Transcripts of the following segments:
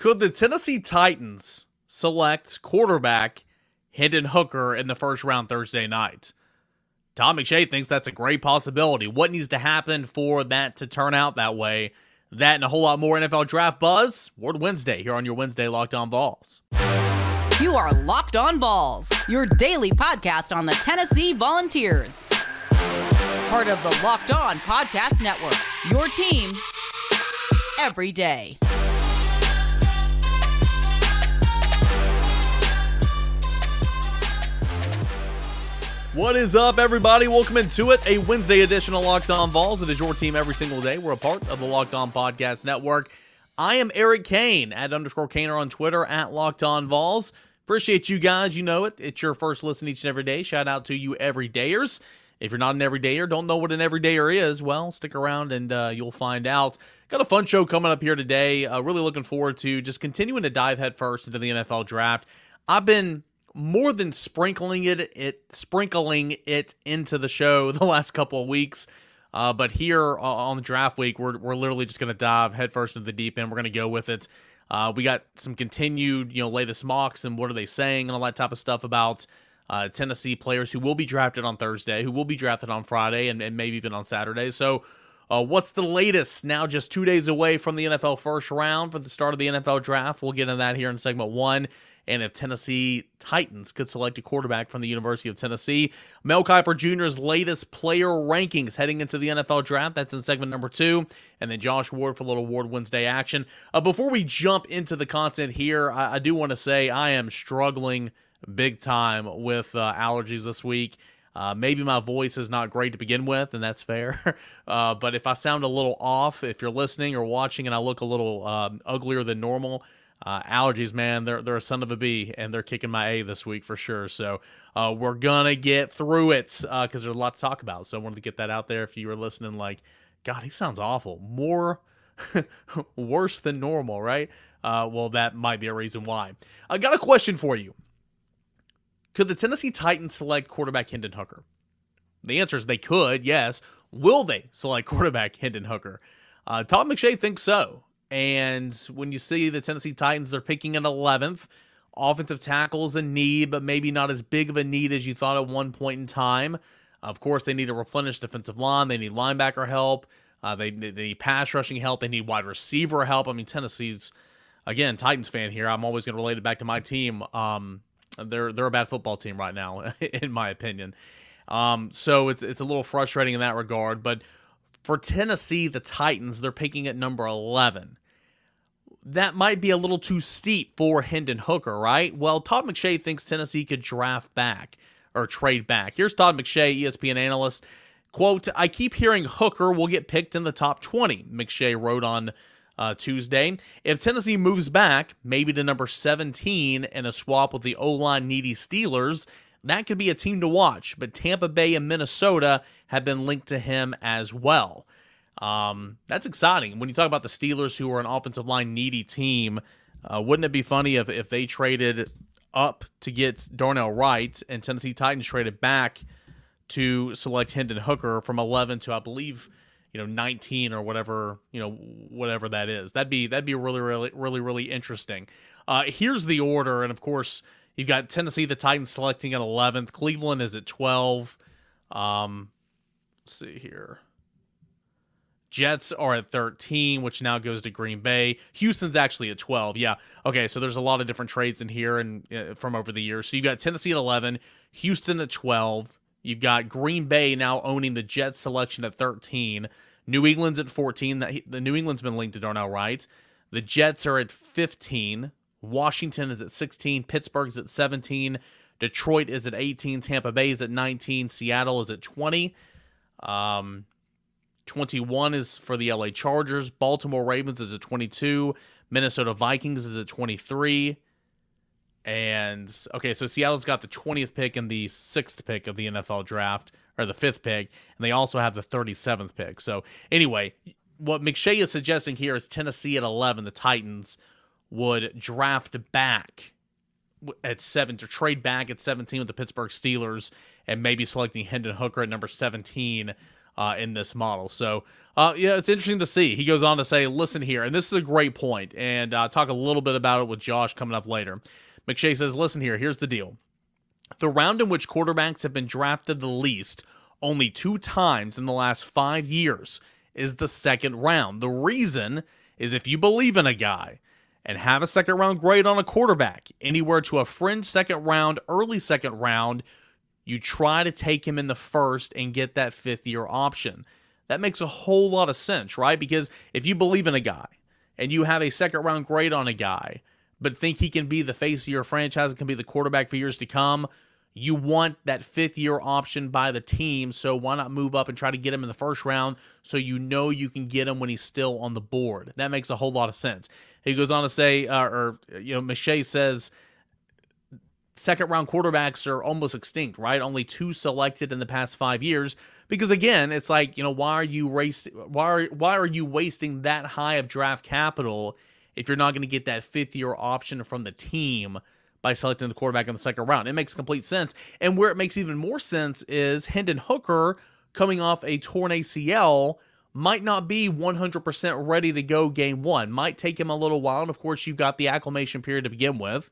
Could the Tennessee Titans select quarterback Hendon Hooker in the first round Thursday night? Todd McShay thinks that's a great possibility. What needs to happen for that to turn out that way? That and a whole lot more NFL draft buzz. Ward Wednesday here on your Wednesday Locked On Vols. You are Locked On Vols, your daily podcast on the Tennessee Volunteers. Part of the Locked On Podcast Network, your team every day. What is up, everybody? Welcome into it. A Wednesday edition of Locked On Vols. It is your team every single day. We're a part of the Locked On Podcast Network. I am Eric Kane at underscore Cainer on Twitter at Locked On Vols. Appreciate you guys. You know it. It's your first listen each and every day. Shout out to you everydayers. If you're not an everydayer, don't know what an everydayer is, well, stick around and uh, you'll find out. Got a fun show coming up here today. Uh, really looking forward to just continuing to dive headfirst into the NFL draft. I've been more than sprinkling it, it sprinkling it into the show the last couple of weeks. Uh, but here on the draft week, we're, we're literally just going to dive headfirst into the deep end. We're going to go with it. Uh, we got some continued, you know, latest mocks and what are they saying and all that type of stuff about uh, Tennessee players who will be drafted on Thursday, who will be drafted on Friday, and, and maybe even on Saturday. So, uh, what's the latest now, just two days away from the NFL first round for the start of the NFL draft? We'll get into that here in segment one and if Tennessee Titans could select a quarterback from the University of Tennessee. Mel Kiper Jr.'s latest player rankings heading into the NFL draft. That's in segment number two. And then Josh Ward for a little Ward Wednesday action. Uh, before we jump into the content here, I, I do want to say I am struggling big time with uh, allergies this week. Uh, maybe my voice is not great to begin with, and that's fair. Uh, but if I sound a little off, if you're listening or watching and I look a little um, uglier than normal, uh, allergies, man, they're they're a son of a bee, and they're kicking my A this week for sure. So uh, we're gonna get through it because uh, there's a lot to talk about. So I wanted to get that out there. If you were listening, like, God, he sounds awful, more worse than normal, right? Uh, well, that might be a reason why. I got a question for you. Could the Tennessee Titans select quarterback Hendon Hooker? The answer is they could, yes. Will they select quarterback Hendon Hooker? Uh, Todd McShay thinks so. And when you see the Tennessee Titans, they're picking an 11th. Offensive tackle is a need, but maybe not as big of a need as you thought at one point in time. Of course, they need to replenish defensive line. They need linebacker help. Uh, they, they need pass rushing help. They need wide receiver help. I mean, Tennessee's again Titans fan here. I'm always going to relate it back to my team. Um, they're they're a bad football team right now, in my opinion. Um, so it's it's a little frustrating in that regard. But for Tennessee, the Titans, they're picking at number 11 that might be a little too steep for Hendon Hooker, right? Well, Todd McShay thinks Tennessee could draft back or trade back. Here's Todd McShay, ESPN analyst. Quote, I keep hearing Hooker will get picked in the top 20, McShay wrote on uh, Tuesday. If Tennessee moves back, maybe to number 17 in a swap with the O line needy Steelers, that could be a team to watch. But Tampa Bay and Minnesota have been linked to him as well. Um, that's exciting. When you talk about the Steelers, who are an offensive line needy team, uh, wouldn't it be funny if, if they traded up to get Darnell Wright and Tennessee Titans traded back to select Hendon Hooker from 11 to, I believe, you know, 19 or whatever, you know, whatever that is. That'd be that'd be really, really, really, really interesting. Uh, here's the order, and of course, you've got Tennessee, the Titans selecting at 11th. Cleveland is at 12. Um, let's see here. Jets are at 13, which now goes to Green Bay. Houston's actually at 12. Yeah. Okay. So there's a lot of different trades in here and uh, from over the years. So you've got Tennessee at 11, Houston at 12. You've got Green Bay now owning the Jets selection at 13. New England's at 14. The, New England's been linked to Darnell Wright. The Jets are at 15. Washington is at 16. Pittsburgh's at 17. Detroit is at 18. Tampa Bay is at 19. Seattle is at 20. Um, 21 is for the LA Chargers. Baltimore Ravens is at 22. Minnesota Vikings is at 23. And okay, so Seattle's got the 20th pick and the sixth pick of the NFL draft, or the fifth pick, and they also have the 37th pick. So, anyway, what McShay is suggesting here is Tennessee at 11, the Titans would draft back at seven to trade back at 17 with the Pittsburgh Steelers and maybe selecting Hendon Hooker at number 17 uh, in this model. So, uh, yeah, it's interesting to see. He goes on to say, listen here, and this is a great point, and uh, talk a little bit about it with Josh coming up later. McShay says, listen here, here's the deal. The round in which quarterbacks have been drafted the least, only two times in the last five years, is the second round. The reason is if you believe in a guy and have a second round grade on a quarterback, anywhere to a fringe second round, early second round, you try to take him in the first and get that fifth year option. That makes a whole lot of sense, right? Because if you believe in a guy and you have a second round grade on a guy, but think he can be the face of your franchise, can be the quarterback for years to come, you want that fifth year option by the team. So why not move up and try to get him in the first round so you know you can get him when he's still on the board? That makes a whole lot of sense. He goes on to say, uh, or, you know, McShay says, second round quarterbacks are almost extinct, right? Only two selected in the past five years. Because again, it's like, you know, why are you racing why are why are you wasting that high of draft capital if you're not going to get that fifth year option from the team by selecting the quarterback in the second round? It makes complete sense. And where it makes even more sense is Hendon Hooker coming off a torn ACL might not be 100% ready to go game one. Might take him a little while. And of course, you've got the acclimation period to begin with.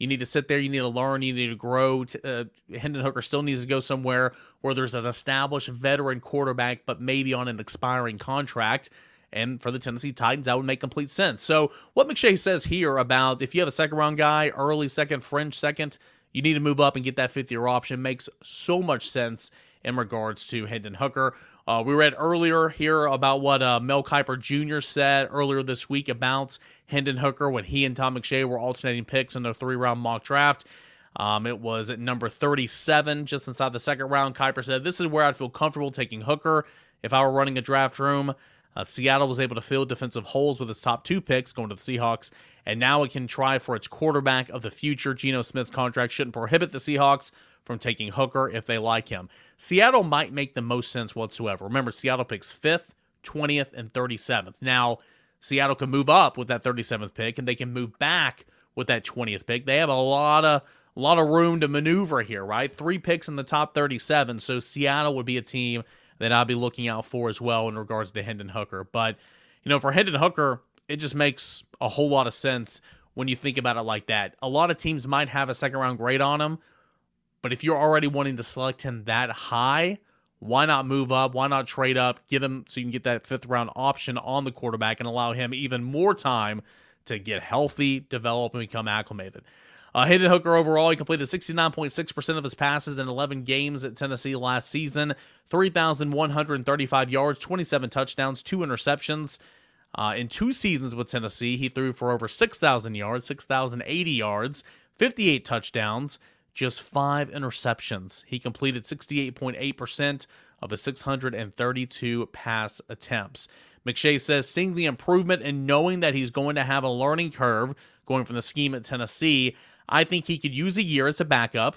You need to sit there. You need to learn. You need to grow. Uh, Hendon Hooker still needs to go somewhere where there's an established veteran quarterback, but maybe on an expiring contract. And for the Tennessee Titans, that would make complete sense. So, what McShay says here about if you have a second round guy, early second, fringe second, you need to move up and get that fifth year option makes so much sense in regards to Hendon Hooker. Uh, we read earlier here about what uh, Mel Kiper Jr. said earlier this week about Hendon Hooker when he and Todd McShay were alternating picks in their three round mock draft. Um, it was at number 37, just inside the second round. Kiper said, This is where I'd feel comfortable taking Hooker if I were running a draft room. Uh, Seattle was able to fill defensive holes with its top two picks going to the Seahawks, and now it can try for its quarterback of the future. Geno Smith's contract shouldn't prohibit the Seahawks from taking Hooker if they like him. Seattle might make the most sense whatsoever. Remember, Seattle picks 5th, 20th, and 37th. Now, Seattle can move up with that 37th pick and they can move back with that 20th pick. They have a lot of a lot of room to maneuver here, right? Three picks in the top 37. So Seattle would be a team that I'd be looking out for as well in regards to Hendon Hooker. But, you know, for Hendon Hooker, it just makes a whole lot of sense when you think about it like that. A lot of teams might have a second round grade on him, but if you're already wanting to select him that high, why not move up? Why not trade up? Get him so you can get that fifth round option on the quarterback and allow him even more time to get healthy, develop, and become acclimated. Uh, Hendon Hooker overall, he completed 69.6% of his passes in 11 games at Tennessee last season, 3,135 yards, 27 touchdowns, two interceptions. Uh, in two seasons with Tennessee, he threw for over 6,000 yards, 6,080 yards, 58 touchdowns, just five interceptions. He completed 68.8% of his 632 pass attempts. McShay says seeing the improvement and knowing that he's going to have a learning curve going from the scheme at Tennessee, I think he could use a year as a backup.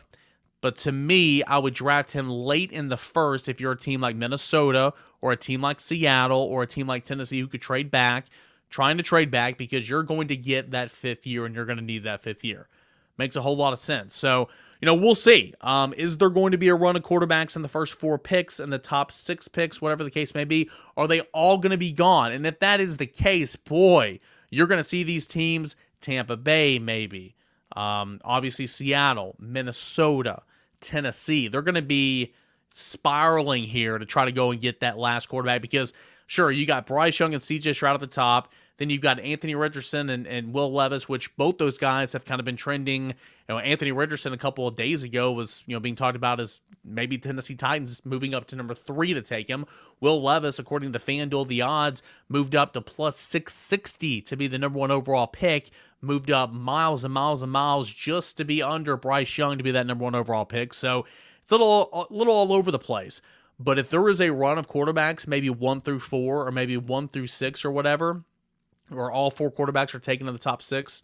But to me, I would draft him late in the first if you're a team like Minnesota or a team like Seattle or a team like Tennessee who could trade back, trying to trade back because you're going to get that fifth year and you're going to need that fifth year. Makes a whole lot of sense. So, you know, we'll see. Um, is there going to be a run of quarterbacks in the first four picks and the top six picks, whatever the case may be? Are they all going to be gone? And if that is the case, boy, you're going to see these teams, Tampa Bay, maybe, um, obviously Seattle, Minnesota, Tennessee, they're going to be spiraling here to try to go and get that last quarterback because, sure, you got Bryce Young and CJ Stroud at the top. Then you've got Anthony Richardson and, and Will Levis, which both those guys have kind of been trending. You know, Anthony Richardson a couple of days ago was, you know, being talked about as maybe Tennessee Titans moving up to number three to take him. Will Levis, according to FanDuel, the odds moved up to plus 660 to be the number one overall pick, moved up miles and miles and miles just to be under Bryce Young to be that number one overall pick. So it's a little, a little all over the place. But if there is a run of quarterbacks, maybe one through four or maybe one through six or whatever, or all four quarterbacks are taken in the top six,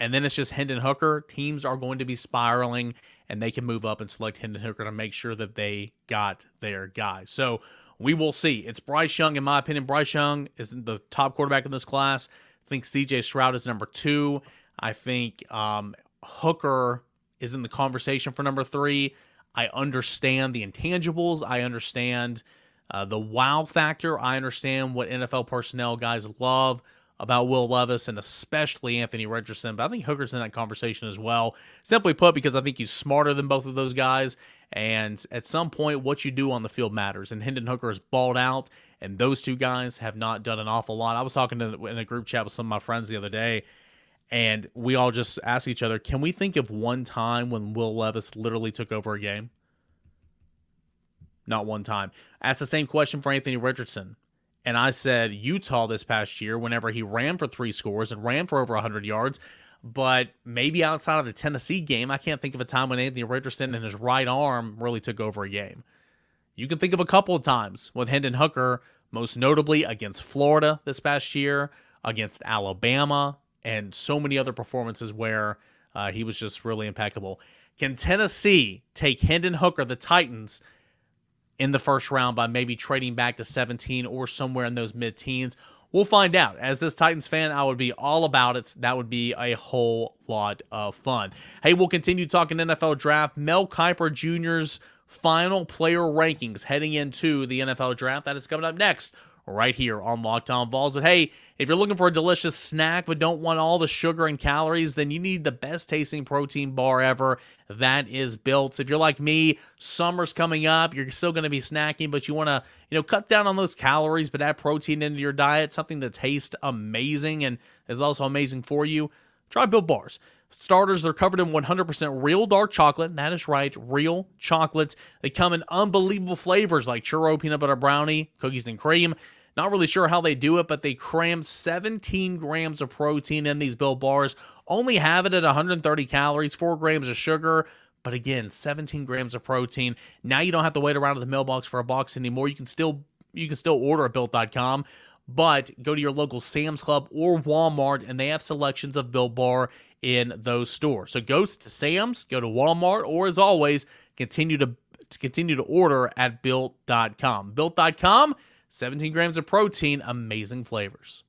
and then it's just Hendon Hooker, teams are going to be spiraling and they can move up and select Hendon Hooker to make sure that they got their guy. So we will see. It's Bryce Young, in my opinion. Bryce Young is the top quarterback in this class. I think CJ Stroud is number two. I think um, Hooker is in the conversation for number three. I understand the intangibles. I understand Uh, the wow factor, I understand what NFL personnel guys love about Will Levis and especially Anthony Richardson, but I think Hooker's in that conversation as well. Simply put, because I think he's smarter than both of those guys. And at some point, what you do on the field matters. And Hendon Hooker is balled out, and those two guys have not done an awful lot. I was talking to, in a group chat with some of my friends the other day, and we all just asked each other, can we think of one time when Will Levis literally took over a game? Not one time. Ask the same question for Anthony Richardson. And I said Utah this past year, whenever he ran for three scores and ran for over 100 yards. But maybe outside of the Tennessee game, I can't think of a time when Anthony Richardson and his right arm really took over a game. You can think of a couple of times with Hendon Hooker, most notably against Florida this past year, against Alabama, and so many other performances where uh, he was just really impeccable. Can Tennessee take Hendon Hooker, the Titans, in the first round by maybe trading back to 17 or somewhere in those mid teens. We'll find out. As this Titans fan, I would be all about it. That would be a whole lot of fun. Hey, we'll continue talking NFL draft. Mel Kiper Jr.'s final player rankings heading into the NFL draft. That is coming up next right here on Locked On Vols. But hey, if you're looking for a delicious snack but don't want all the sugar and calories, then you need the best tasting protein bar ever. That is built. If you're like me, summer's coming up, you're still going to be snacking, but you want to, you know, cut down on those calories but add protein into your diet, something that tastes amazing and is also amazing for you. Try Built Bars. Starters, they're covered in 100% real dark chocolate. That is right, real chocolate. They come in unbelievable flavors like churro, peanut butter brownie, cookies and cream. Not really sure how they do it, but they cram 17 grams of protein in these Built bars. Only have it at 130 calories, 4 grams of sugar. But again, 17 grams of protein. Now you don't have to wait around at the mailbox for a box anymore. You can still you can still order at built.com, but go to your local Sam's Club or Walmart and they have selections of Built Bar in those stores. So go to Sam's, go to Walmart, or as always, continue to, to continue to order at built.com. Built.com 17 grams of protein, amazing flavors.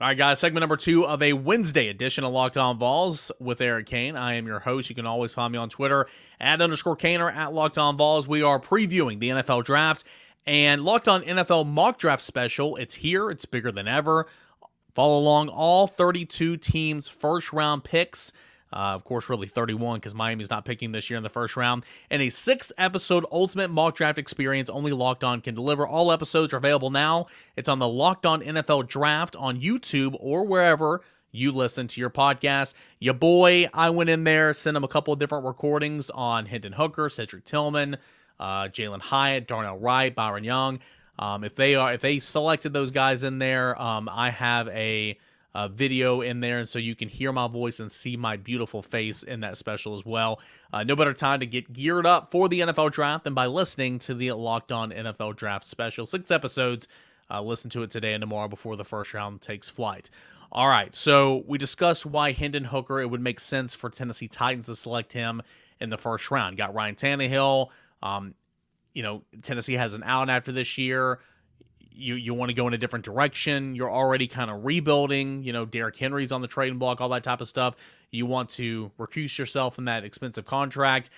All right, guys, segment number two of a Wednesday edition of Locked On Vols with Eric Kane. I am your host. You can always find me on Twitter at underscore Kane or at Locked On Vols. We are previewing the NFL draft and Locked On NFL mock draft special. It's here, it's bigger than ever. Follow along all 32 teams' first round picks. Uh, of course, really 31 because Miami's not picking this year in the first round. And a six episode ultimate mock draft experience only Locked On can deliver. All episodes are available now. It's on the Locked On NFL Draft on YouTube or wherever you listen to your podcast. Your boy, I went in there, sent him a couple of different recordings on Hendon Hooker, Cedric Tillman, uh, Jalin Hyatt, Darnell Wright, Byron Young. Um, if they are, if they selected those guys in there, um, I have a uh, video in there, and so you can hear my voice and see my beautiful face in that special as well. Uh, no better time to get geared up for the NFL draft than by listening to the Locked On NFL Draft special. Six episodes. Uh, listen to it today and tomorrow before the first round takes flight. All right, so we discussed why Hendon Hooker, it would make sense for Tennessee Titans to select him in the first round. Got Ryan Tannehill. Um, you know, Tennessee has an out after this year you you want to go in a different direction. You're already kind of rebuilding. You know, Derrick Henry's on the trading block, all that type of stuff. You want to recuse yourself from that expensive contract.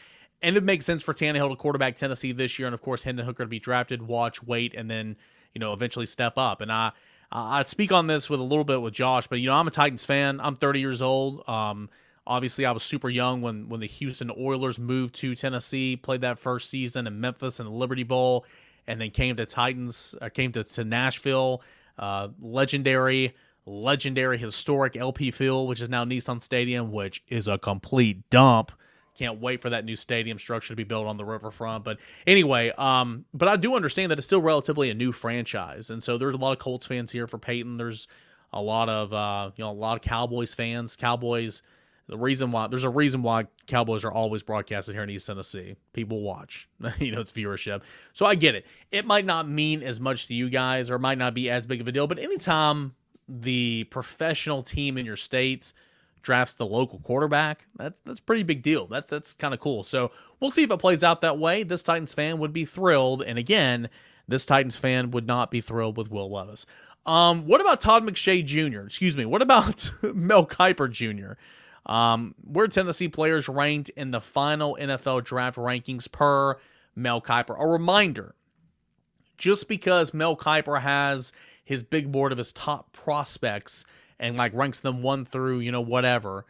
And it makes sense for Tannehill to quarterback Tennessee this year, and of course Hendon Hooker to be drafted, watch, wait, and then you know eventually step up. And I I speak on this with a little bit with Josh, but you know I'm a Titans fan. I'm 30 years old. Um, obviously I was super young when when the Houston Oilers moved to Tennessee, played that first season in Memphis in the Liberty Bowl and then came to Titans, uh, came to, to Nashville. Uh, legendary, legendary, historic LP Field, which is now Nissan Stadium, which is a complete dump. Can't wait for that new stadium structure to be built on the riverfront. But anyway, um, but I do understand that it's still relatively a new franchise, and so there's a lot of Colts fans here for Peyton. There's a lot of uh, you know a lot of Cowboys fans. Cowboys the reason why there's a reason why Cowboys are always broadcasted here in East Tennessee. People watch, you know, it's viewership. So I get it. It might not mean as much to you guys, or might not be as big of a deal. But anytime the professional team in your states drafts the local quarterback, that's that's pretty big deal. That's that's kind of cool. So we'll see if it plays out that way. This Titans fan would be thrilled, and again, this Titans fan would not be thrilled with Will Levis. Um, what about Todd McShay Jr.? Excuse me. What about Mel Kiper Jr.? Um, where Tennessee players ranked in the final NFL draft rankings per Mel Kiper. A reminder Just because Mel Kiper has his big board of his top prospects and like ranks them one through, you know, whatever,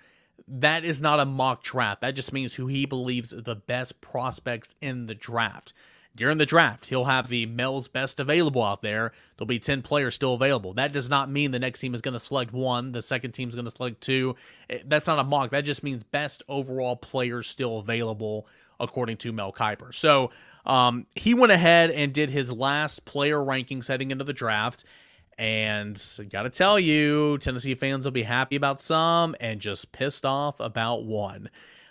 that is not a mock draft. That just means who he believes are the best prospects in the draft. During the draft, he'll have the Mel's best available out there. There'll be 10 players still available. That does not mean the next team is going to select one, the second team is going to select two. Eh, that's not a mock. That just means best overall players still available, according to Mel Kiper. So um, he went ahead and did his last player rankings heading into the draft. And got to tell you, Tennessee fans will be happy about some and just pissed off about one.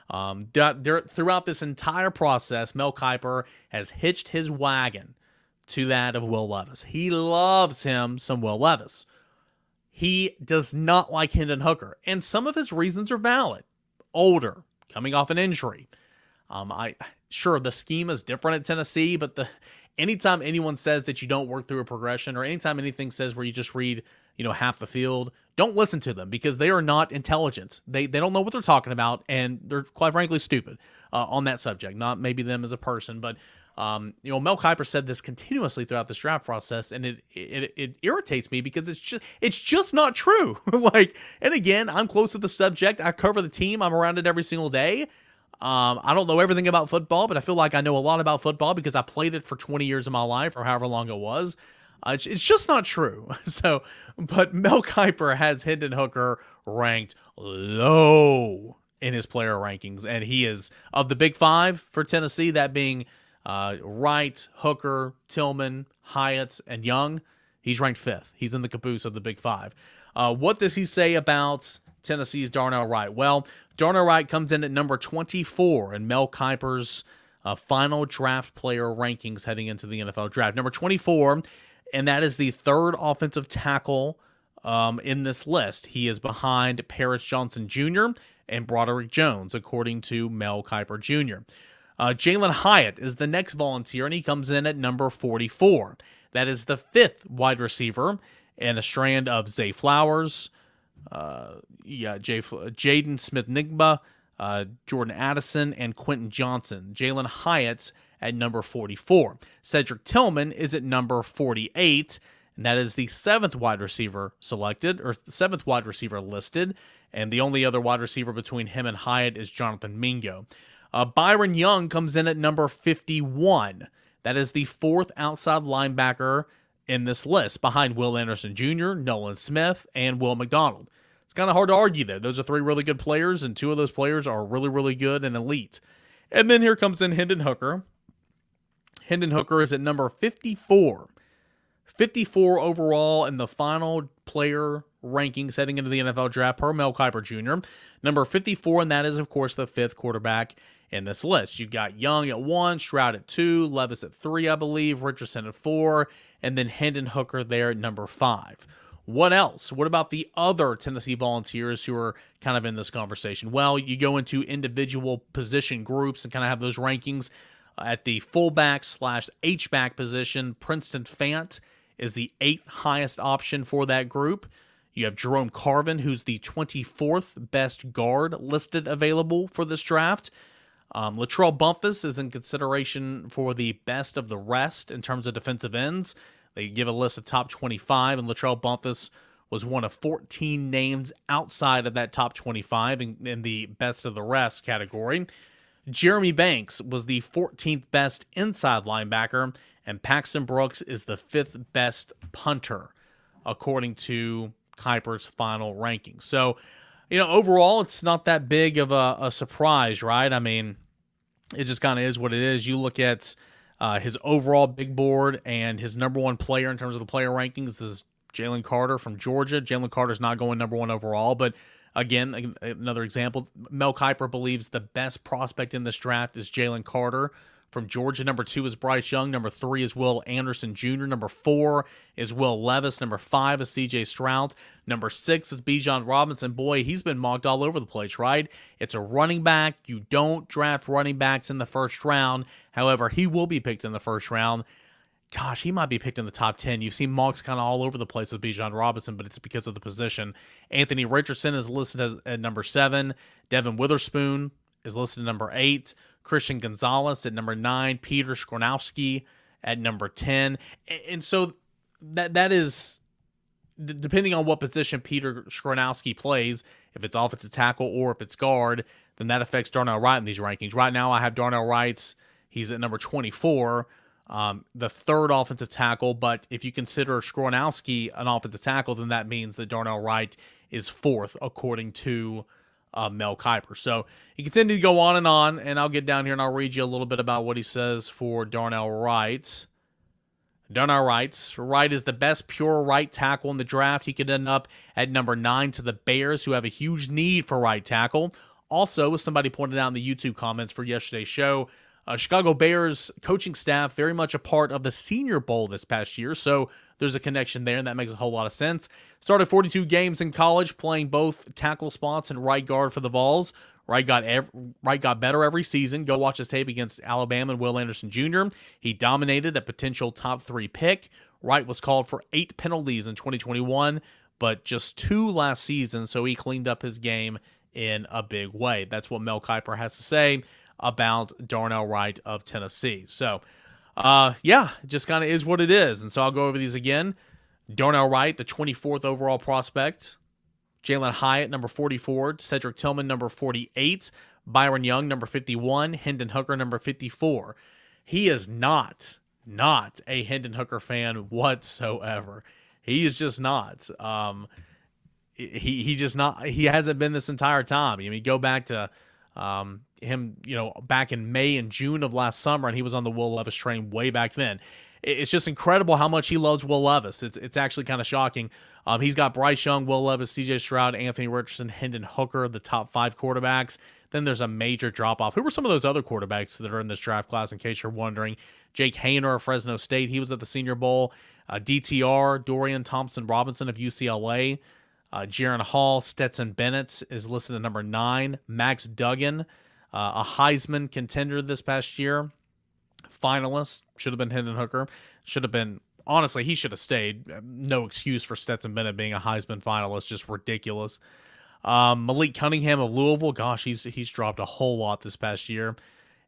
Um, throughout this entire process, Mel Kiper has hitched his wagon to that of Will Levis. He loves him some Will Levis. He does not like Hendon Hooker, and some of his reasons are valid. Older, coming off an injury. Um, I sure the scheme is different at Tennessee, but the anytime anyone says that you don't work through a progression or anytime anything says where you just read, you know, half the field, don't listen to them because they are not intelligent. They they don't know what they're talking about and they're quite frankly stupid uh, on that subject. Not maybe them as a person, but um, you know, Mel Kiper said this continuously throughout this draft process, and it, it it irritates me because it's just it's just not true. like, and again, I'm close to the subject. I cover the team. I'm around it every single day. Um, I don't know everything about football, but I feel like I know a lot about football because I played it for 20 years of my life or however long it was. Uh, it's, just not true. So, but Mel Kiper has Hendon Hooker ranked low in his player rankings, and he is of the big five for Tennessee, that being uh, Wright, Hooker, Tillman, Hyatt, and Young. He's ranked fifth. He's in the caboose of the big five. Uh, what does he say about Tennessee's Darnell Wright? Well, Darnell Wright comes in at number 24 in Mel Kiper's uh, final draft player rankings heading into the NFL draft. Number 24, and that is the third offensive tackle um, in this list. He is behind Paris Johnson Jr. and Broderick Jones, according to Mel Kiper Jr. Uh, Jalin Hyatt is the next volunteer, and he comes in at number 44. That is the fifth wide receiver and a strand of Zay Flowers, uh, yeah, J- Jaden Smith-Njigba, uh, Jordan Addison, and Quentin Johnston. Jalin Hyatt's at number 44. Cedric Tillman is at number 48, and that is the seventh wide receiver selected, or seventh wide receiver listed. And the only other wide receiver between him and Hyatt is Jonathan Mingo. Uh, Byron Young comes in at number 51. That is the fourth outside linebacker in this list, behind Will Anderson Jr., Nolan Smith, and Will McDonald. It's kind of hard to argue there. Those are three really good players, and two of those players are really, really good and elite. And then here comes in Hendon Hooker. Hendon Hooker is at number 54. 54 overall in the final player rankings heading into the NFL draft per Mel Kiper Jr. Number 54, and that is, of course, the fifth quarterback in this list. You've got Young at one, Stroud at two, Levis at three, I believe, Richardson at four, and then Hendon Hooker there at number five. What else? What about the other Tennessee volunteers who are kind of in this conversation? Well, you go into individual position groups and kind of have those rankings. At the fullback slash H-back position, Princeton Fant is the eighth highest option for that group. You have Jerome Carvin, who's the 24th best guard listed available for this draft. Um, Latrell Bumpus is in consideration for the best of the rest in terms of defensive ends. They give a list of top 25, and Latrell Bumpus was one of 14 names outside of that top 25 in, in the best of the rest category. Jeremy Banks was the 14th best inside linebacker, and Paxton Brooks is the fifth best punter, according to Kiper's final ranking. So, you know, overall, it's not that big of a, a surprise, right? I mean, it just kind of is what it is. You look at uh, his overall big board and his number one player in terms of the player rankings is Jalen Carter from Georgia. Jalen Carter's not going number one overall, but again, another example. Mel Kiper believes the best prospect in this draft is Jalen Carter from Georgia. Number two is Bryce Young. Number three is Will Anderson Jr. Number four is Will Levis. Number five is CJ Stroud. Number six is Bijan Robinson. Boy, he's been mocked all over the place, right? It's a running back. You don't draft running backs in the first round. However, he will be picked in the first round. Gosh, he might be picked in the top 10. You've seen mocks kind of all over the place with Bijan Robinson, but it's because of the position. Anthony Richardson is listed as at number seven. Devin Witherspoon is listed at number eight. Christian Gonzalez at number nine, Peter Skoronski at number 10. And so that that is depending on what position Peter Skornowski plays, if it's offensive tackle or if it's guard, then that affects Darnell Wright in these rankings. Right now, I have Darnell Wright's, he's at number 24, um, the third offensive tackle. But if you consider Skornowski an offensive tackle, then that means that Darnell Wright is fourth, according to uh, Mel Kiper. So he continued to go on and on, and I'll get down here and I'll read you a little bit about what he says for Darnell Wright. Darnell Wright. Wright is the best pure right tackle in the draft. He could end up at number nine to the Bears, who have a huge need for right tackle. Also, as somebody pointed out in the YouTube comments for yesterday's show, uh, Chicago Bears coaching staff very much a part of the Senior Bowl this past year, so there's a connection there, and that makes a whole lot of sense. Started 42 games in college, playing both tackle spots and right guard for the Vols. Wright got every, Wright got better every season. Go watch his tape against Alabama and Will Anderson Jr. He dominated a potential top three pick. Wright was called for eight penalties in 2021, but just two last season, so he cleaned up his game in a big way. That's what Mel Kiper has to say about Darnell Wright of Tennessee. So, uh, yeah, just kind of is what it is. And so I'll go over these again. Darnell Wright, the 24th overall prospect, Jalin Hyatt, number 44. Cedric Tillman, number 48. Byron Young, number 51. Hendon Hooker, number 54. He is not, not a Hendon Hooker fan whatsoever. He is just not. Um, he he just not. He hasn't been this entire time. I mean, go back to um, him, you know, back in May and June of last summer, and he was on the Will Levis train way back then it's just incredible how much he loves Will Levis. It's it's actually kind of shocking. Um, he's got Bryce Young, Will Levis, C.J. Stroud, Anthony Richardson, Hendon Hooker, the top five quarterbacks. Then there's a major drop off. Who were some of those other quarterbacks that are in this draft class? In case you're wondering, Jake Haener of Fresno State, he was at the Senior Bowl. Uh, DTR, Dorian Thompson Robinson of UCLA. Uh, Jaren Hall, Stetson Bennett is listed at number nine. Max Duggan, uh, a Heisman contender this past year finalist. Should have been Hendon Hooker. Should have been honestly, he should have stayed. No excuse for Stetson Bennett being a Heisman finalist. Just ridiculous. Um, Malik Cunningham of Louisville, gosh, he's he's dropped a whole lot this past year.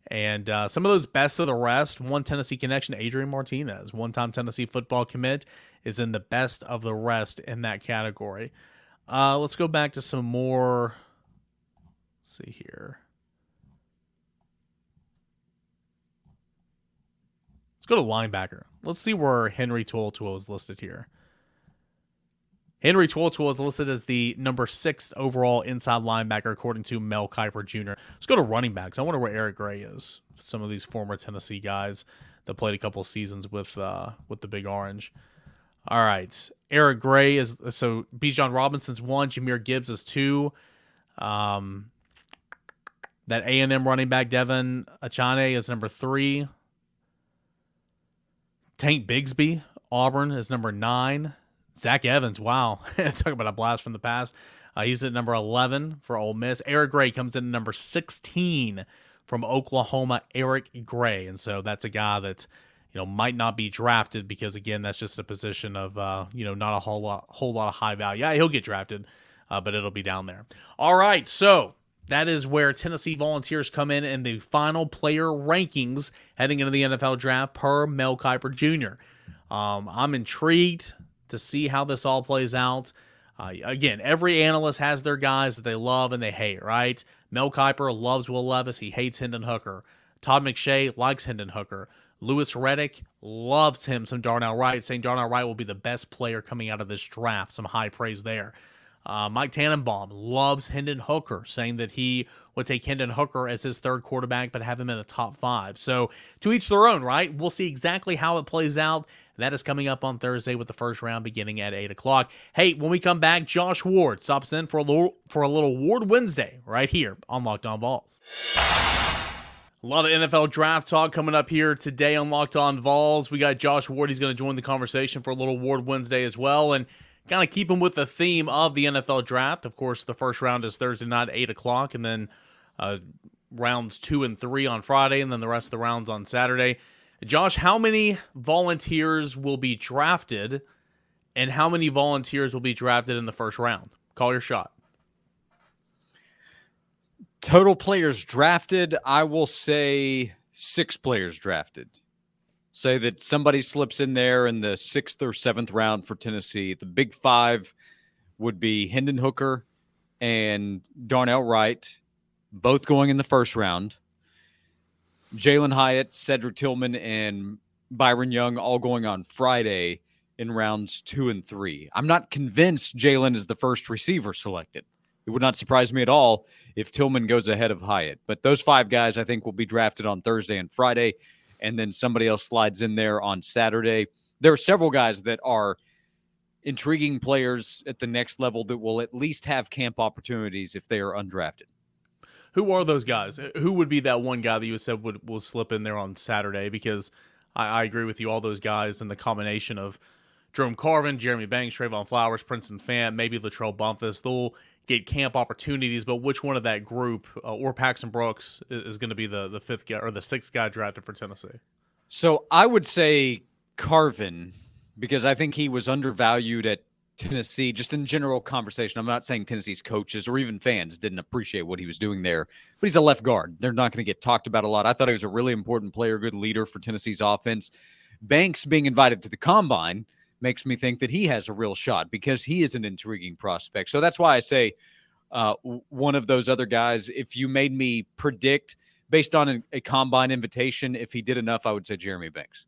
And uh, some of those best of the rest, one Tennessee connection, Adrian Martinez, one time Tennessee football commit, is in the best of the rest in that category. Uh, let's go back to some more. see here. Go to linebacker. Let's see where Henry To'oTo'o is listed here. Henry To'oTo'o is listed as the number six overall inside linebacker, according to Mel Kiper Jr. Let's go to running backs. I wonder where Eric Gray is. Some of these former Tennessee guys that played a couple seasons with uh, with the Big Orange. All right, Eric Gray is so Bijan Robinson's one, Jahmyr Gibbs is two. Um, that A and M running back De'Von Achane is number three. Tank Bigsby, Auburn is number nine. Zach Evans, wow, talk about a blast from the past. Uh, he's at number 11 for Ole Miss. Eric Gray comes in at number 16 from Oklahoma. Eric Gray, and so that's a guy that you know might not be drafted because again, that's just a position of uh, you know not a whole lot, whole lot of high value. Yeah, he'll get drafted, uh, but it'll be down there. All right, so that is where Tennessee Volunteers come in in the final player rankings heading into the NFL draft per Mel Kiper Jr. Um, I'm intrigued to see how this all plays out. Uh, again, every analyst has their guys that they love and they hate, right? Mel Kiper loves Will Levis. He hates Hendon Hooker. Todd McShay likes Hendon Hooker. Louis Riddick loves him some Darnell Wright, saying Darnell Wright will be the best player coming out of this draft. Some high praise there. Uh, Mike Tannenbaum loves Hendon Hooker, saying that he would take Hendon Hooker as his third quarterback, but have him in the top five. So to each their own, right? We'll see exactly how it plays out. That is coming up on Thursday with the first round beginning at eight o'clock. Hey, when we come back, Josh Ward stops in for a little for a little Ward Wednesday right here on Locked On Vols. A lot of NFL draft talk coming up here today on Locked On Vols. We got Josh Ward. He's going to join the conversation for a little Ward Wednesday as well. And kind of keep them with the theme of the NFL draft. Of course, the first round is Thursday night, eight o'clock, and then uh, rounds two and three on Friday, and then the rest of the rounds on Saturday. Josh, how many volunteers will be drafted, and how many volunteers will be drafted in the first round? Call your shot. Total players drafted, I will say six players drafted. Say that somebody slips in there in the sixth or seventh round for Tennessee. The big five would be Hendon Hooker and Darnell Wright, both going in the first round. Jalin Hyatt, Cedric Tillman, and Byron Young all going on Friday in rounds two and three. I'm not convinced Jalin is the first receiver selected. It would not surprise me at all if Tillman goes ahead of Hyatt. But those five guys, I think, will be drafted on Thursday and Friday and then somebody else slides in there on Saturday. There are several guys that are intriguing players at the next level that will at least have camp opportunities if they are undrafted. Who are those guys? Uh, who would be that one guy that you said would will slip in there on Saturday? Because I, I agree with you, all those guys and the combination of Jerome Carvin, Jeremy Banks, Trevon Flowers, Princeton Fant, maybe Latrell Bumpus, they'll get camp opportunities. But which one of that group uh, or Paxton Brooks is, is going to be the the fifth guy or the sixth guy drafted for Tennessee? So I would say Carvin because I think he was undervalued at Tennessee, just in general conversation. I'm not saying Tennessee's coaches or even fans didn't appreciate what he was doing there, but he's a left guard. They're not going to get talked about a lot. I thought he was a really important player, good leader for Tennessee's offense. Banks being invited to the combine makes me think that he has a real shot because he is an intriguing prospect. So that's why I say uh, one of those other guys. If you made me predict based on a, a combine invitation, if he did enough, I would say Jeremy Banks.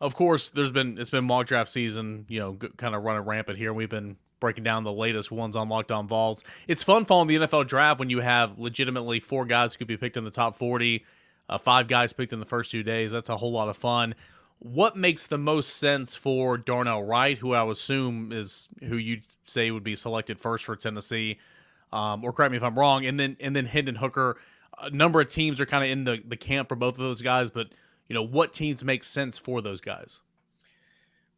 Of course, there's been it's been mock draft season, you know, kind of running rampant here. We've been breaking down the latest ones on Locked On Vols. It's fun following the NFL draft when you have legitimately four guys who could be picked in the top 40, uh, five guys picked in the first two days. That's a whole lot of fun what makes the most sense for Darnell Wright, who I assume is who you'd say would be selected first for Tennessee, um, or correct me if I'm wrong, and then and then Hendon Hooker. A number of teams are kind of in the the camp for both of those guys, but you know what teams make sense for those guys.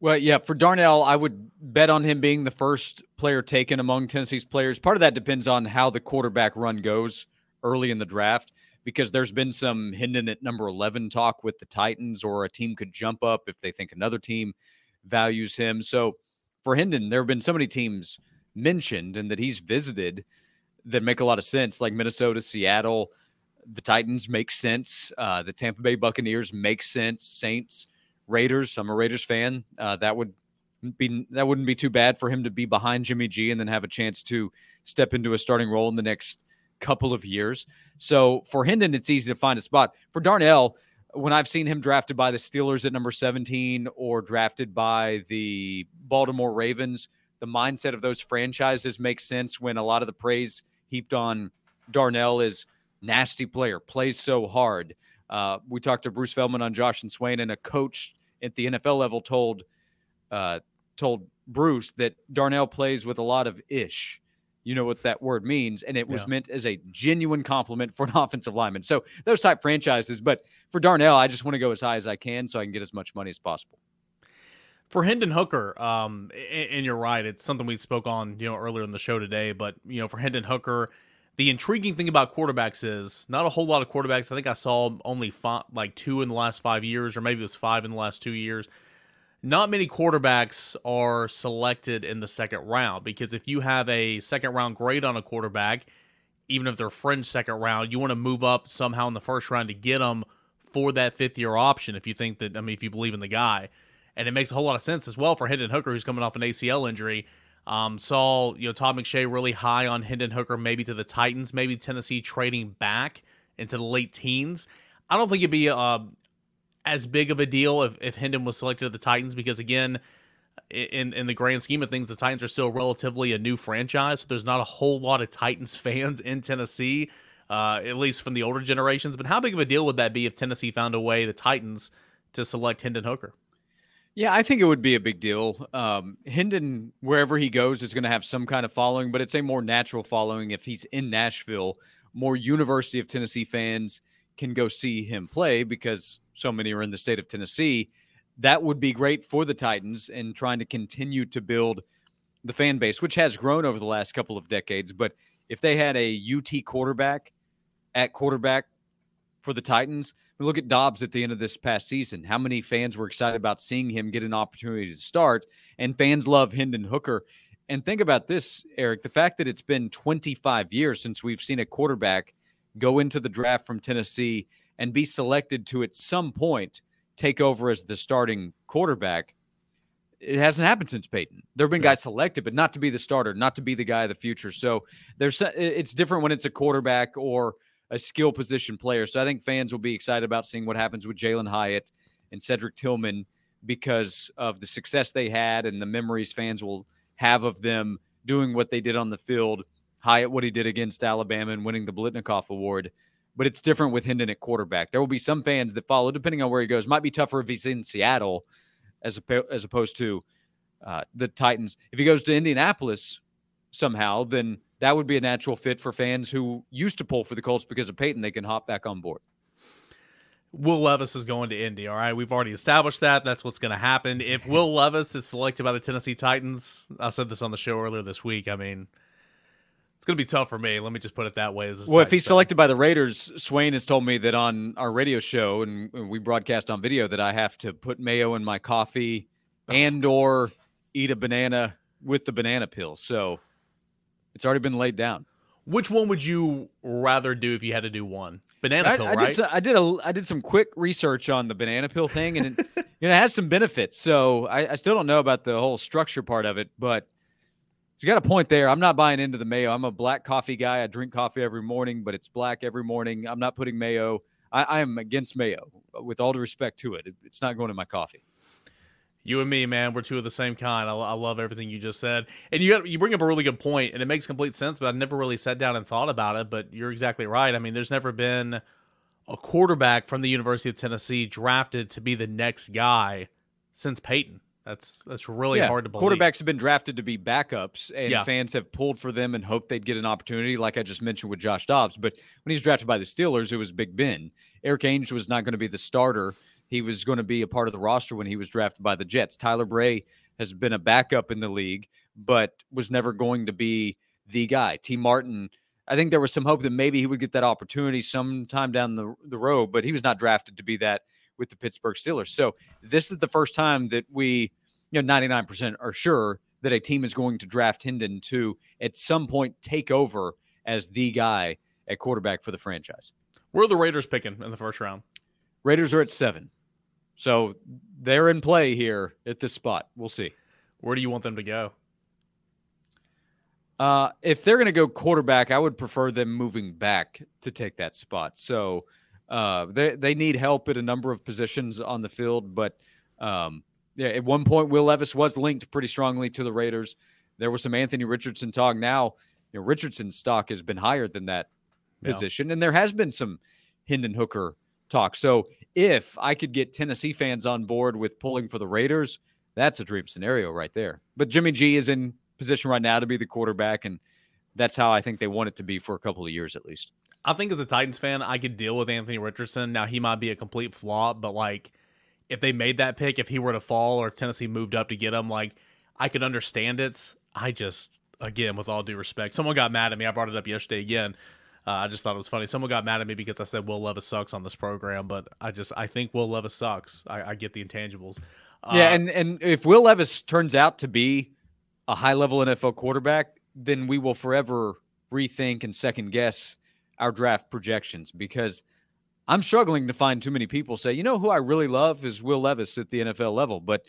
Well, yeah, for Darnell, I would bet on him being the first player taken among Tennessee's players. Part of that depends on how the quarterback run goes early in the draft because there's been some Hendon at number 11 talk with the Titans, or a team could jump up if they think another team values him. So for Hendon, there have been so many teams mentioned and that he's visited that make a lot of sense, like Minnesota, Seattle. The Titans make sense. Uh, the Tampa Bay Buccaneers make sense. Saints, Raiders. I'm a Raiders fan. Uh, that would be that wouldn't be too bad for him to be behind Jimmy G and then have a chance to step into a starting role in the next couple of years. So for Hendon, it's easy to find a spot. For Darnell, when I've seen him drafted by the Steelers at number 17 or drafted by the Baltimore Ravens, the mindset of those franchises makes sense when a lot of the praise heaped on Darnell is nasty player, plays so hard. Uh, we talked to Bruce Feldman on Josh and Swain, and a coach at the NFL level told uh, told Bruce that Darnell plays with a lot of ish you know what that word means. And it was yeah. meant as a genuine compliment for an offensive lineman. So those type franchises. But for Darnell, I just want to go as high as I can so I can get as much money as possible. For Hendon Hooker, um, and you're right, it's something we spoke on, you know, earlier in the show today. But you know, for Hendon Hooker, the intriguing thing about quarterbacks is not a whole lot of quarterbacks. I think I saw only five, like two in the last five years, or maybe it was five in the last two years not many quarterbacks are selected in the second round because if you have a second round grade on a quarterback, even if they're fringe second round, you want to move up somehow in the first round to get them for that fifth year option if you think that, I mean, if you believe in the guy. And it makes a whole lot of sense as well for Hendon Hooker, who's coming off an ACL injury. Um, saw, you know, Todd McShay really high on Hendon Hooker, maybe to the Titans, maybe Tennessee trading back into the late teens. I don't think it'd be a, as big of a deal if, if Hendon was selected at the Titans because again, in in the grand scheme of things, the Titans are still relatively a new franchise. So there's not a whole lot of Titans fans in Tennessee, uh, at least from the older generations. But how big of a deal would that be if Tennessee found a way, the Titans, to select Hendon Hooker? Yeah, I think it would be a big deal. Um, Hendon, wherever he goes, is going to have some kind of following, but it's a more natural following if he's in Nashville. More University of Tennessee fans can go see him play because so many are in the state of Tennessee. That would be great for the Titans and trying to continue to build the fan base, which has grown over the last couple of decades. But if they had a UT quarterback at quarterback for the Titans, look at Dobbs at the end of this past season. How many fans were excited about seeing him get an opportunity to start? And fans love Hendon Hooker. And think about this, Eric the fact that it's been 25 years since we've seen a quarterback go into the draft from Tennessee and be selected to at some point take over as the starting quarterback, it hasn't happened since Peyton. There have been guys selected, but not to be the starter, not to be the guy of the future. So there's it's different when it's a quarterback or a skill position player. So I think fans will be excited about seeing what happens with Jalin Hyatt and Cedric Tillman because of the success they had and the memories fans will have of them doing what they did on the field. Hyatt, what he did against Alabama and winning the Biletnikoff Award. But it's different with Hendon at quarterback. There will be some fans that follow, depending on where he goes. Might be tougher if he's in Seattle as, a, as opposed to uh, the Titans. If he goes to Indianapolis somehow, then that would be a natural fit for fans who used to pull for the Colts because of Peyton. They can hop back on board. Will Levis is going to Indy. All right, we've already established that. That's what's going to happen. If Will Levis is selected by the Tennessee Titans, I said this on the show earlier this week. I mean, it's going to be tough for me. Let me just put it that way. As well, if he's selected by the Raiders, Swain has told me that on our radio show and we broadcast on video that I have to put mayo in my coffee and or eat a banana with the banana peel. So it's already been laid down. Which one would you rather do if you had to do one? Banana pill, I, I right? Did some, I did a I did some quick research on the banana pill thing, and it, you know, it has some benefits. So I, I still don't know about the whole structure part of it, but you got a point there. I'm not buying into the mayo. I'm a black coffee guy. I drink coffee every morning, but it's black every morning. I'm not putting mayo. I, I am against mayo, uh, with all due respect to it. it. It's not going in my coffee. You and me, man, we're two of the same kind. I, I love everything you just said, and you got, you bring up a really good point, and it makes complete sense. But I never really sat down and thought about it. But you're exactly right. I mean, there's never been a quarterback from the University of Tennessee drafted to be the next guy since Peyton. That's that's really yeah, hard to believe. Quarterbacks have been drafted to be backups, and yeah. fans have pulled for them and hoped they'd get an opportunity, like I just mentioned with Josh Dobbs. But when he's drafted by the Steelers, it was Big Ben. Erik Ainge was not going to be the starter. He was going to be a part of the roster when he was drafted by the Jets. Tyler Bray has been a backup in the league, but was never going to be the guy. Tee Martin, I think there was some hope that maybe he would get that opportunity sometime down the, the road, but he was not drafted to be that with the Pittsburgh Steelers. So this is the first time that we you know 99% are sure that a team is going to draft Hendon to at some point take over as the guy at quarterback for the franchise. Where are the Raiders picking in the first round? Raiders are at seven. So they're in play here at this spot. We'll see. Where do you want them to go? Uh, if they're going to go quarterback, I would prefer them moving back to take that spot. So uh, they they need help at a number of positions on the field, but um, yeah, at one point, Will Levis was linked pretty strongly to the Raiders. There was some Anthony Richardson talk. Now, you know, Richardson's stock has been higher than that yeah. position, and there has been some Hendon Hooker talk. So, if I could get Tennessee fans on board with pulling for the Raiders, that's a dream scenario right there. But Jimmy G is in position right now to be the quarterback, and that's how I think they want it to be for a couple of years at least. I think as a Titans fan, I could deal with Anthony Richardson. Now he might be a complete flop, but like if they made that pick, if he were to fall or if Tennessee moved up to get him, like I could understand it. I just, again, with all due respect, someone got mad at me. I brought it up yesterday again. Uh, I just thought it was funny. Someone got mad at me because I said Will Levis sucks on this program, but I just I think Will Levis sucks. I, I get the intangibles. Uh, yeah, and and if Will Levis turns out to be a high level NFL quarterback, then we will forever rethink and second guess our draft projections because I'm struggling to find too many people say, you know, who I really love is Will Levis at the NFL level, but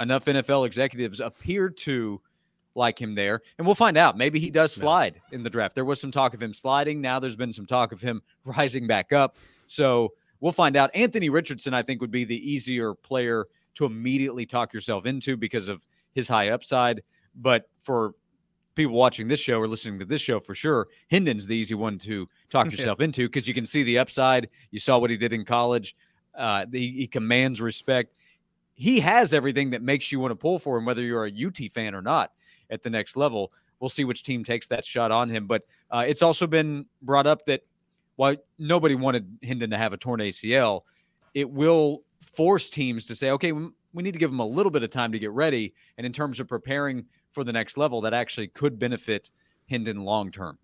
enough NFL executives appear to like him there. And we'll find out. Maybe he does slide in the draft. There was some talk of him sliding. Now there's been some talk of him rising back up. So we'll find out. Anthony Richardson, I think, would be the easier player to immediately talk yourself into because of his high upside. But for people watching this show or listening to this show for sure, Hendon's the easy one to talk yourself yeah. into because you can see the upside. You saw what he did in college. Uh, the, he commands respect. He has everything that makes you want to pull for him, whether you're a UT fan or not at the next level. We'll see which team takes that shot on him. But uh, it's also been brought up that while nobody wanted Hendon to have a torn ACL, it will force teams to say, okay, we need to give him a little bit of time to get ready. And in terms of preparing for the next level that actually could benefit Hendon long term.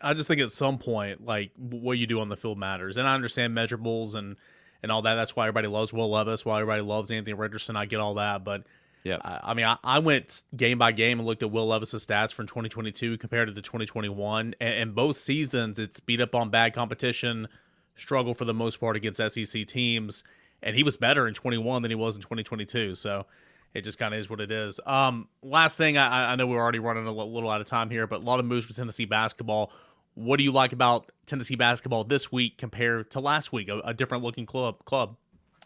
I just think at some point, like what you do on the field matters, and I understand measurables and and all that. That's why everybody loves Will Levis. Why everybody loves Anthony Richardson. I get all that, but yeah, I, I mean, I, I, went game by game and looked at Will Levis's stats from 2022 compared to the 2021, and, and both seasons it's beat up on bad competition, struggle for the most part against SEC teams and he was better in 21 than he was in 2022. So it just kind of is what it is. Um, last thing, I, I know we're already running a little out of time here, but a lot of moves for Tennessee basketball. What do you like about Tennessee basketball this week compared to last week? A, a different looking club. Club.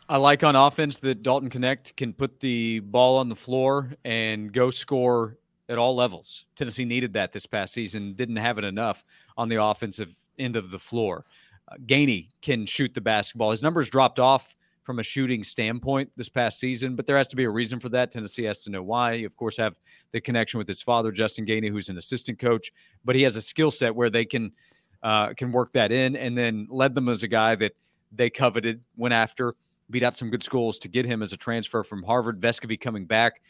I like on offense that Dalton Knecht can put the ball on the floor and go score at all levels. Tennessee needed that this past season, didn't have it enough on the offensive end of the floor. Uh, Gainey can shoot the basketball. His numbers dropped off from a shooting standpoint this past season, but there has to be a reason for that. Tennessee has to know why. You, of course, have the connection with his father, Justin Gainey, who's an assistant coach, but he has a skill set where they can uh, can work that in, and then Ledlum as a guy that they coveted, went after, beat out some good schools to get him as a transfer from Harvard. Vescovi coming back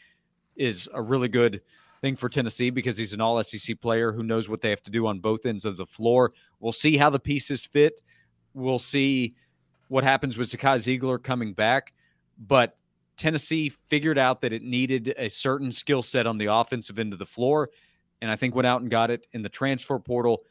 is a really good thing for Tennessee because he's an all SEC player who knows what they have to do on both ends of the floor. We'll see how the pieces fit. We'll see what happens with Zakai Zeigler coming back, but Tennessee figured out that it needed a certain skill set on the offensive end of the floor, and I think went out and got it in the transfer portal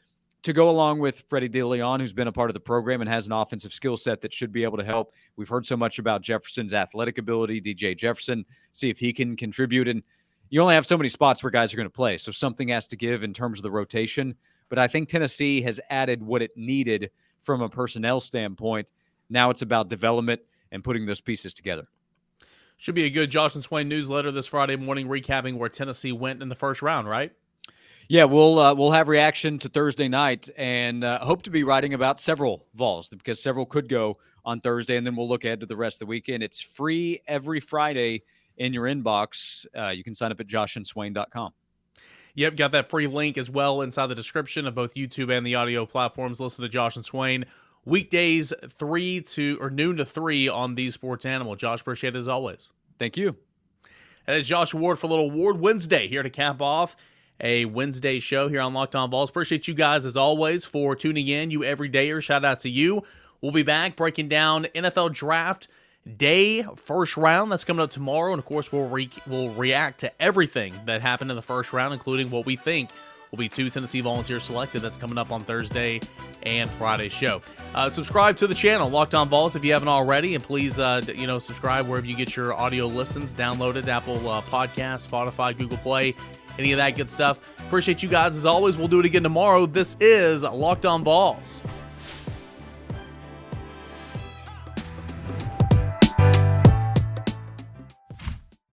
to go along with Freddie Dilione, who's been a part of the program and has an offensive skill set that should be able to help. We've heard so much about Jefferson's athletic ability, DJ Jefferson, see if he can contribute. And you only have so many spots where guys are going to play. So something has to give in terms of the rotation. But I think Tennessee has added what it needed from a personnel standpoint now it's about development and putting those pieces together. Should be a good Josh and Swain newsletter this Friday morning, recapping where Tennessee went in the first round, right? Yeah, we'll uh, we'll have reaction to Thursday night, and uh, hope to be writing about several Vols because several could go on Thursday, and then we'll look ahead to the rest of the weekend. It's free every Friday in your inbox. Uh, you can sign up at joshandswain.com. Yep, got that free link as well inside the description of both YouTube and the audio platforms. Listen to Josh and Swain weekdays three to or noon to three on the Sports Animal. Josh, appreciate it as always. Thank you. And it's Josh Ward for a little Ward Wednesday here to cap off a Wednesday show here on Locked On Vols. Appreciate you guys as always for tuning in. You every day or Shout out to you. We'll be back breaking down NFL draft day first round that's coming up tomorrow and of course we'll re- we'll react to everything that happened in the first round including what we think will be two Tennessee Volunteers selected. That's coming up on Thursday and Friday show. Uh, subscribe to the channel, Locked On Vols, if you haven't already, and please, uh, you know, subscribe wherever you get your audio listens. Download it, Apple uh, Podcast, Spotify, Google Play, any of that good stuff. Appreciate you guys as always. We'll do it again tomorrow. This is Locked On Vols.